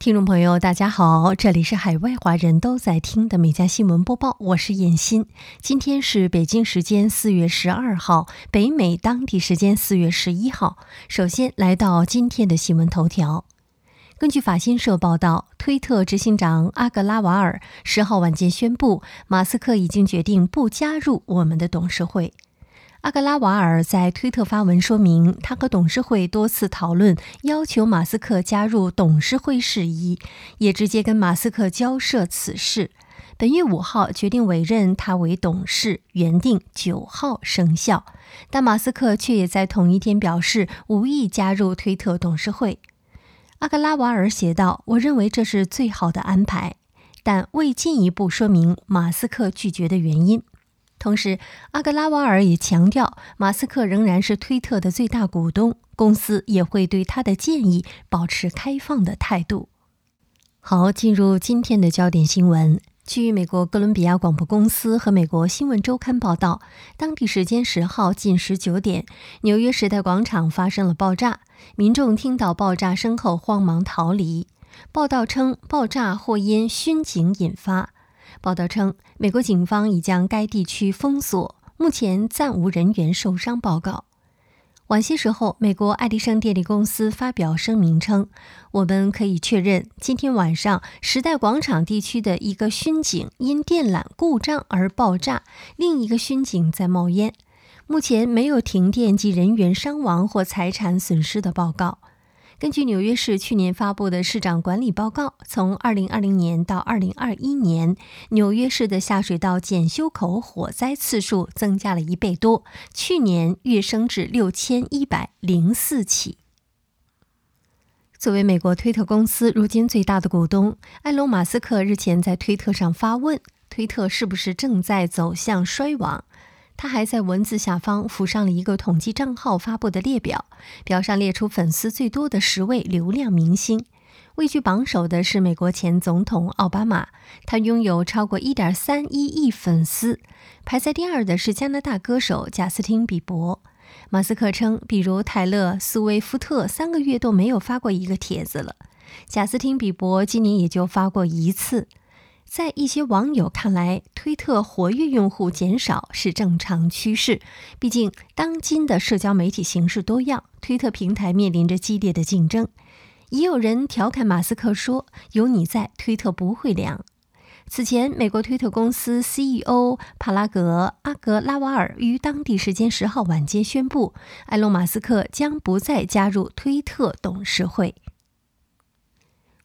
听众朋友，大家好，这里是海外华人都在听的每家新闻播报，我是燕欣。今天是北京时间四月十二号，北美当地时间四月十一号。首先来到今天的新闻头条。根据法新社报道，推特执行长阿格拉瓦尔十号晚间宣布，马斯克已经决定不加入我们的董事会。阿格拉瓦尔在推特发文说明，他和董事会多次讨论要求马斯克加入董事会事宜，也直接跟马斯克交涉此事。本月五号决定委任他为董事，原定九号生效，但马斯克却也在同一天表示无意加入推特董事会。阿格拉瓦尔写道：“我认为这是最好的安排，但未进一步说明马斯克拒绝的原因。”同时，阿格拉瓦尔也强调，马斯克仍然是推特的最大股东，公司也会对他的建议保持开放的态度。好，进入今天的焦点新闻。据美国哥伦比亚广播公司和美国新闻周刊报道，当地时间十号近十九点，纽约时代广场发生了爆炸，民众听到爆炸声后慌忙逃离。报道称，爆炸或因熏警引发。报道称，美国警方已将该地区封锁，目前暂无人员受伤报告。晚些时候，美国爱迪生电力公司发表声明称：“我们可以确认，今天晚上时代广场地区的一个巡警因电缆故障而爆炸，另一个巡警在冒烟。目前没有停电及人员伤亡或财产损失的报告。”根据纽约市去年发布的市长管理报告，从2020年到2021年，纽约市的下水道检修口火灾次数增加了一倍多，去年跃升至6104起。作为美国推特公司如今最大的股东，埃隆·马斯克日前在推特上发问：推特是不是正在走向衰亡？他还在文字下方附上了一个统计账号发布的列表，表上列出粉丝最多的十位流量明星，位居榜首的是美国前总统奥巴马，他拥有超过一点三一亿粉丝；排在第二的是加拿大歌手贾斯汀·比伯。马斯克称，比如泰勒·斯威夫特三个月都没有发过一个帖子了，贾斯汀·比伯今年也就发过一次。在一些网友看来，推特活跃用户减少是正常趋势。毕竟，当今的社交媒体形式多样，推特平台面临着激烈的竞争。也有人调侃马斯克说：“有你在，推特不会凉。”此前，美国推特公司 CEO 帕拉格·阿格拉瓦尔于当地时间十号晚间宣布，埃隆·马斯克将不再加入推特董事会。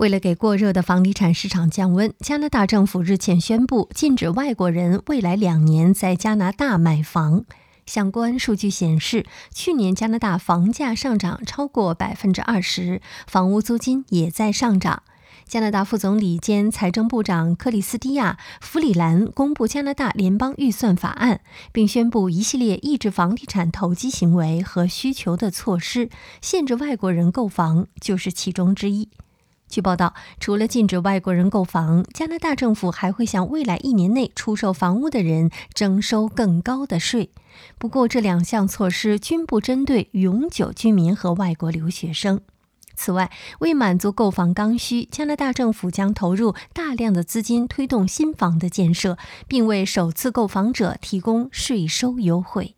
为了给过热的房地产市场降温，加拿大政府日前宣布禁止外国人未来两年在加拿大买房。相关数据显示，去年加拿大房价上涨超过百分之二十，房屋租金也在上涨。加拿大副总理兼财政部长克里斯蒂亚·弗里兰公布加拿大联邦预算法案，并宣布一系列抑制房地产投机行为和需求的措施，限制外国人购房就是其中之一。据报道，除了禁止外国人购房，加拿大政府还会向未来一年内出售房屋的人征收更高的税。不过，这两项措施均不针对永久居民和外国留学生。此外，为满足购房刚需，加拿大政府将投入大量的资金推动新房的建设，并为首次购房者提供税收优惠。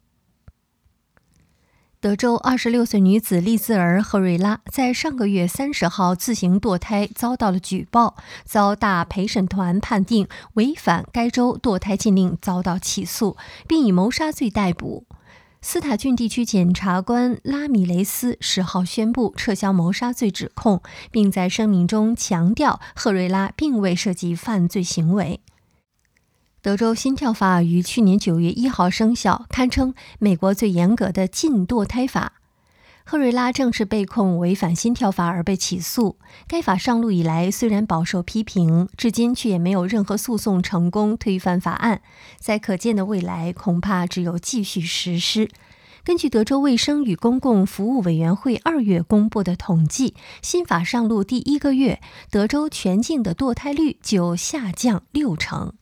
德州二十六岁女子利兹尔·赫瑞拉在上个月三十号自行堕胎遭到了举报，遭大陪审团判定违反该州堕胎禁令，遭到起诉，并以谋杀罪逮捕。斯塔郡地区检察官拉米雷斯十号宣布撤销谋杀罪指控，并在声明中强调赫瑞拉并未涉及犯罪行为。德州心跳法于去年九月一号生效，堪称美国最严格的禁堕胎法。赫瑞拉正式被控违反心跳法而被起诉。该法上路以来，虽然饱受批评，至今却也没有任何诉讼成功推翻法案。在可见的未来，恐怕只有继续实施。根据德州卫生与公共服务委员会二月公布的统计，新法上路第一个月，德州全境的堕胎率就下降六成。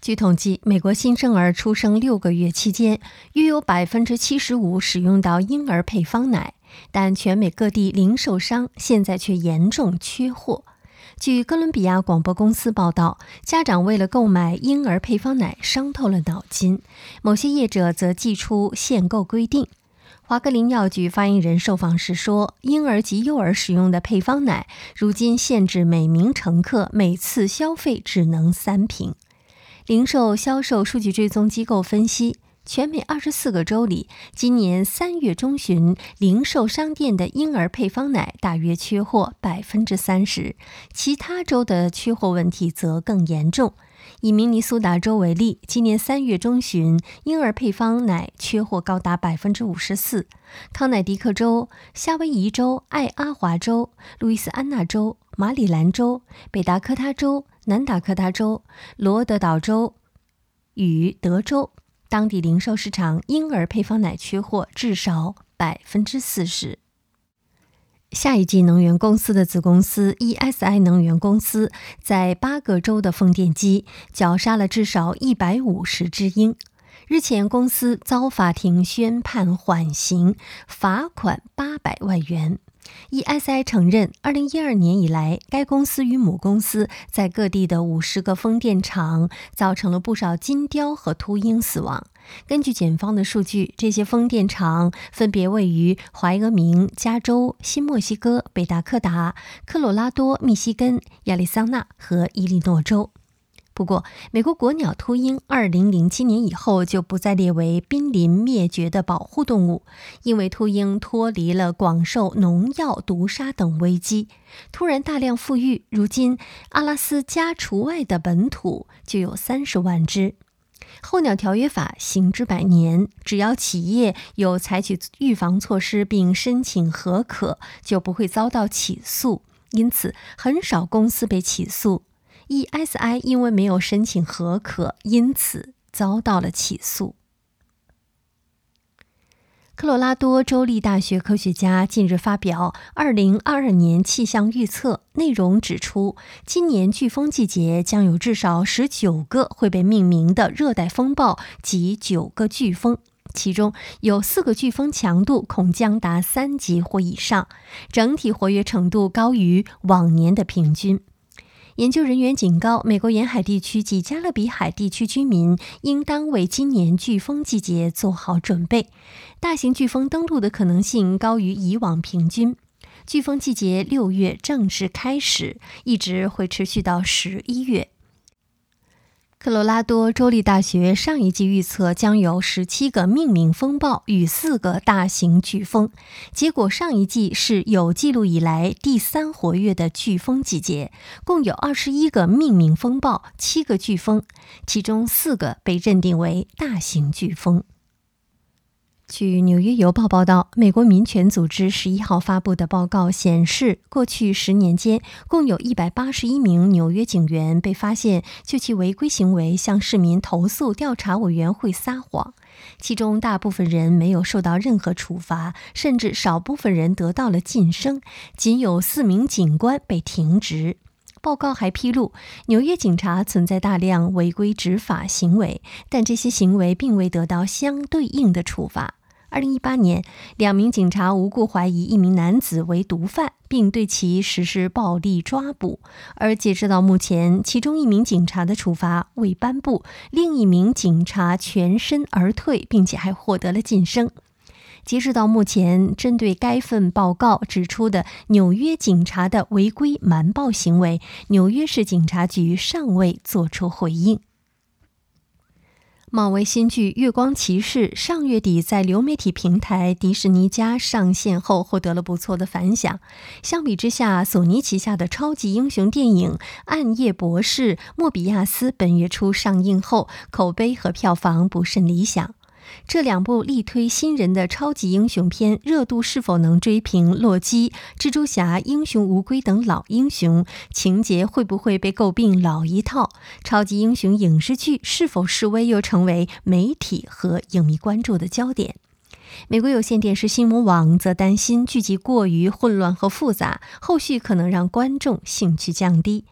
据统计，美国新生儿出生六个月期间，约有百分之七十五使用到婴儿配方奶，但全美各地零售商现在却严重缺货。据哥伦比亚广播公司报道，家长为了购买婴儿配方奶伤透了脑筋，某些业者则寄出限购规定。华格林药局发言人受访时说：“婴儿及幼儿使用的配方奶，如今限制每名乘客每次消费只能三瓶。”零售销售数据追踪机构分析，全美二十四个州里，今年三月中旬，零售商店的婴儿配方奶大约缺货百分之三十，其他州的缺货问题则更严重。以明尼苏达州为例，今年三月中旬，婴儿配方奶缺货高达百分之五十四。康乃狄克州、夏威夷州、爱阿华州、路易斯安那州、马里兰州、北达科他州、南达科他州、罗德岛州与德州，当地零售市场婴儿配方奶缺货至少百分之四十。下一季能源公司的子公司 ESI 能源公司在八个州的风电机绞杀了至少一百五十只鹰。日前，公司遭法庭宣判缓刑，罚款八百万元。ESI 承认，2012年以来，该公司与母公司在各地的50个风电场造成了不少金雕和秃鹰死亡。根据检方的数据，这些风电场分别位于怀俄明、加州、新墨西哥、北达科达、科罗拉多、密西根、亚利桑那和伊利诺州。不过，美国国鸟秃鹰2007年以后就不再列为濒临灭绝的保护动物，因为秃鹰脱离了广受农药毒杀等危机，突然大量富裕。如今，阿拉斯加除外的本土就有三十万只。候鸟条约法行之百年，只要企业有采取预防措施并申请核可，就不会遭到起诉，因此很少公司被起诉。ESI 因为没有申请核可，因此遭到了起诉。科罗拉多州立大学科学家近日发表2022年气象预测，内容指出，今年飓风季节将有至少19个会被命名的热带风暴及9个飓风，其中有四个飓风强度恐将达三级或以上，整体活跃程度高于往年的平均。研究人员警告，美国沿海地区及加勒比海地区居民应当为今年飓风季节做好准备。大型飓风登陆的可能性高于以往平均。飓风季节六月正式开始，一直会持续到十一月。科罗拉多州立大学上一季预测将有十七个命名风暴与四个大型飓风，结果上一季是有记录以来第三活跃的飓风季节，共有二十一个命名风暴，七个飓风，其中四个被认定为大型飓风。据《纽约邮报》报道，美国民权组织十一号发布的报告显示，过去十年间，共有一百八十一名纽约警员被发现就其违规行为向市民投诉调查委员会撒谎，其中大部分人没有受到任何处罚，甚至少部分人得到了晋升，仅有四名警官被停职。报告还披露，纽约警察存在大量违规执法行为，但这些行为并未得到相对应的处罚。二零一八年，两名警察无故怀疑一名男子为毒贩，并对其实施暴力抓捕。而截止到目前，其中一名警察的处罚未颁布，另一名警察全身而退，并且还获得了晋升。截止到目前，针对该份报告指出的纽约警察的违规瞒报行为，纽约市警察局尚未作出回应。漫威新剧《月光骑士》上月底在流媒体平台迪士尼家上线后，获得了不错的反响。相比之下，索尼旗下的超级英雄电影《暗夜博士：莫比亚斯》本月初上映后，口碑和票房不甚理想。这两部力推新人的超级英雄片热度是否能追平《洛基》《蜘蛛侠》《英雄无归》等老英雄？情节会不会被诟病老一套？超级英雄影视剧是否示威又成为媒体和影迷关注的焦点？美国有线电视新闻网则担心剧集过于混乱和复杂，后续可能让观众兴趣降低。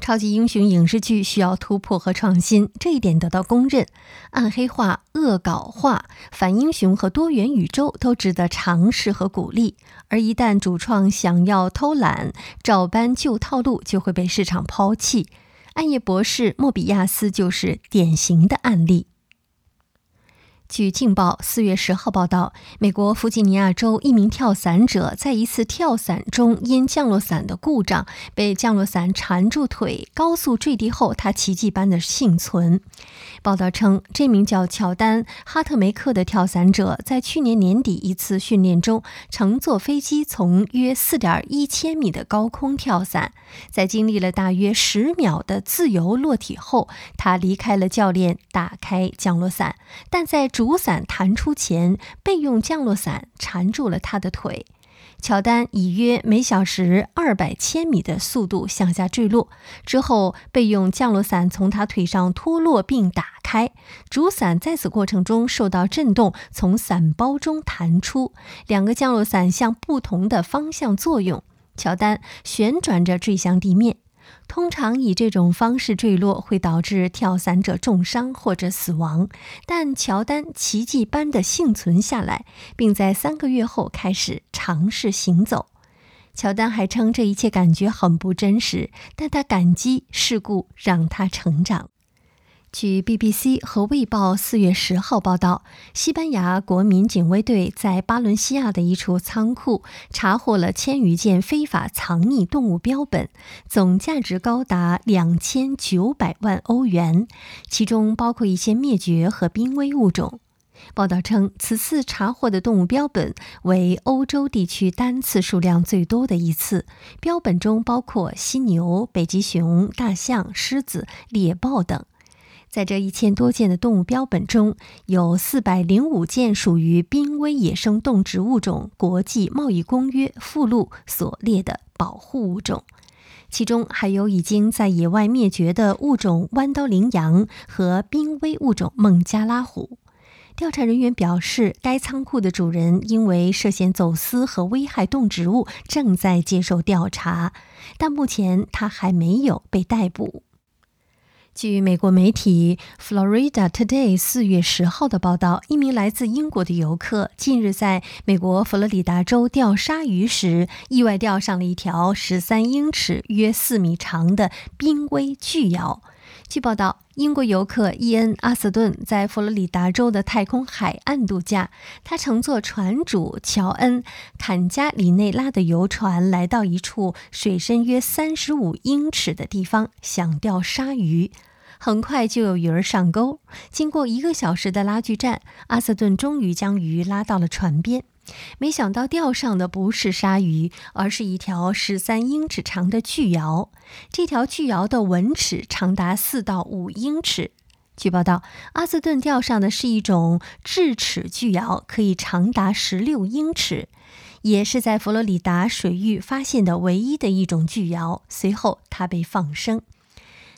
超级英雄影视剧需要突破和创新，这一点得到公认。暗黑化、恶搞化、反英雄和多元宇宙都值得尝试和鼓励。而一旦主创想要偷懒、照搬旧套路，就会被市场抛弃。暗夜博士莫比亚斯就是典型的案例。据《镜报》四月十号报道，美国弗吉尼亚州一名跳伞者在一次跳伞中因降落伞的故障被降落伞缠住腿，高速坠地后，他奇迹般的幸存。报道称，这名叫乔丹·哈特梅克的跳伞者在去年年底一次训练中乘坐飞机从约四点一千米的高空跳伞，在经历了大约十秒的自由落体后，他离开了教练，打开降落伞，但在主伞弹出前，备用降落伞缠住了他的腿。乔丹以约每小时二百千米的速度向下坠落，之后备用降落伞从他腿上脱落并打开，主伞在此过程中受到震动，从伞包中弹出，两个降落伞向不同的方向作用，乔丹旋转着坠向地面。通常以这种方式坠落会导致跳伞者重伤或者死亡，但乔丹奇迹般的幸存下来，并在三个月后开始尝试行走。乔丹还称这一切感觉很不真实，但他感激事故让他成长。据 BBC 和《卫报》四月十号报道，西班牙国民警卫队在巴伦西亚的一处仓库查获了千余件非法藏匿动物标本，总价值高达两千九百万欧元，其中包括一些灭绝和濒危物种。报道称，此次查获的动物标本为欧洲地区单次数量最多的一次，标本中包括犀牛、北极熊、大象、狮子、猎豹等。在这一千多件的动物标本中，有四百零五件属于濒危野生动植物种国际贸易公约附录所列的保护物种，其中还有已经在野外灭绝的物种弯刀羚羊和濒危物种孟加拉虎。调查人员表示，该仓库的主人因为涉嫌走私和危害动植物，正在接受调查，但目前他还没有被逮捕。据美国媒体《Florida Today》四月十号的报道，一名来自英国的游客近日在美国佛罗里达州钓鲨鱼时，意外钓上了一条十三英尺（约四米）长的濒危巨鳐。据报道，英国游客伊恩·阿斯顿在佛罗里达州的太空海岸度假，他乘坐船主乔恩·坎加里内拉的游船，来到一处水深约三十五英尺的地方，想钓鲨鱼。很快就有鱼儿上钩。经过一个小时的拉锯战，阿瑟顿终于将鱼拉到了船边。没想到钓上的不是鲨鱼，而是一条十三英尺长的巨鳐。这条巨鳐的吻齿长达四到五英尺。据报道，阿瑟顿钓上的是一种智齿巨鳐，可以长达十六英尺，也是在佛罗里达水域发现的唯一的一种巨鳐。随后，它被放生。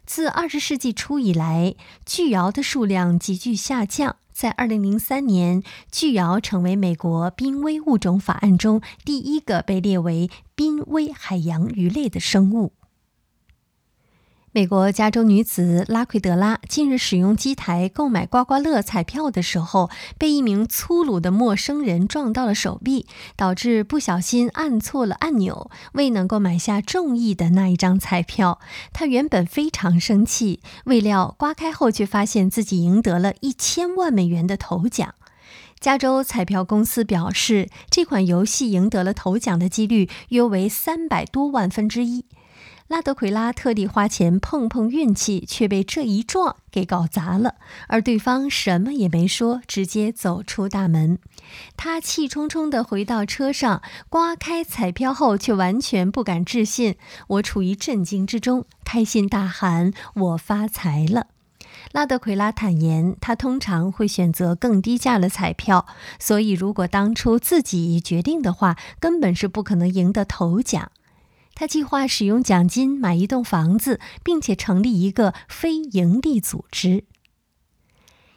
自二十世纪初以来，巨鳐的数量急剧下降。在二零零三年，巨鳐成为美国濒危物种法案中第一个被列为濒危海洋鱼类的生物。美国加州女子拉奎德拉近日使用机台购买刮刮乐彩票的时候，被一名粗鲁的陌生人撞到了手臂，导致不小心按错了按钮，未能够买下中意的那一张彩票。她原本非常生气，未料刮开后却发现自己赢得了一千万美元的头奖。加州彩票公司表示，这款游戏赢得了头奖的几率约为三百多万分之一。拉德奎拉特地花钱碰碰运气，却被这一撞给搞砸了。而对方什么也没说，直接走出大门。他气冲冲地回到车上，刮开彩票后却完全不敢置信。我处于震惊之中，开心大喊：“我发财了！”拉德奎拉坦言，他通常会选择更低价的彩票，所以如果当初自己决定的话，根本是不可能赢得头奖。他计划使用奖金买一栋房子，并且成立一个非营利组织。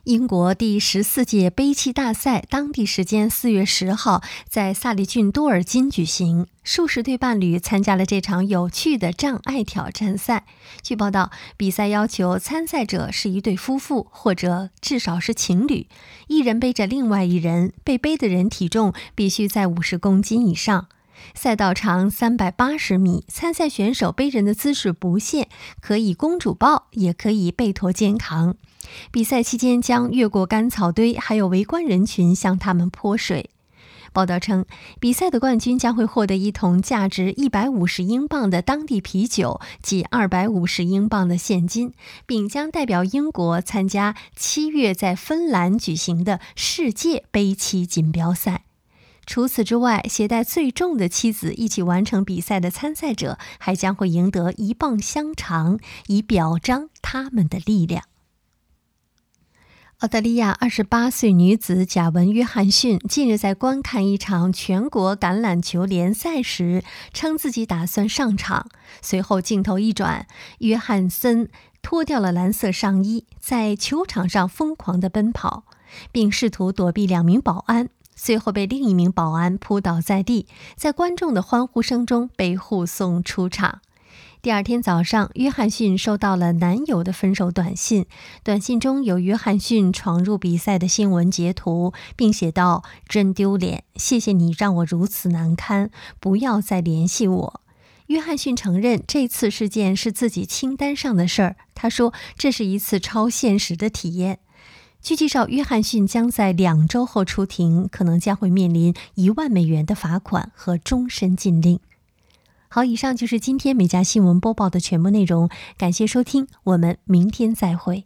英国第十四届杯棋大赛当地时间四月十号在萨利郡多尔金举行，数十对伴侣参加了这场有趣的障碍挑战赛。据报道，比赛要求参赛者是一对夫妇，或者至少是情侣，一人背着另外一人，被背的人体重必须在五十公斤以上。赛道长三百八十米，参赛选手背人的姿势不限，可以公主抱，也可以背驮肩扛。比赛期间将越过干草堆，还有围观人群向他们泼水。报道称，比赛的冠军将会获得一桶价值一百五十英镑的当地啤酒及二百五十英镑的现金，并将代表英国参加七月在芬兰举行的世界杯棋锦标赛。除此之外，携带最重的妻子一起完成比赛的参赛者还将会赢得一磅香肠，以表彰他们的力量。澳大利亚二十八岁女子贾文·约翰逊近日在观看一场全国橄榄球联赛时，称自己打算上场。随后镜头一转，约翰森脱掉了蓝色上衣，在球场上疯狂地奔跑，并试图躲避两名保安，最后被另一名保安扑倒在地，在观众的欢呼声中被护送出场。第二天早上，约翰逊收到了男友的分手短信，短信中有约翰逊闯入比赛的新闻截图，并写道：“真丢脸，谢谢你让我如此难堪，不要再联系我。”约翰逊承认这次事件是自己清单上的事儿。他说：“这是一次超现实的体验。”据介绍，约翰逊将在两周后出庭，可能将会面临一万美元的罚款和终身禁令。好，以上就是今天美家新闻播报的全部内容，感谢收听，我们明天再会。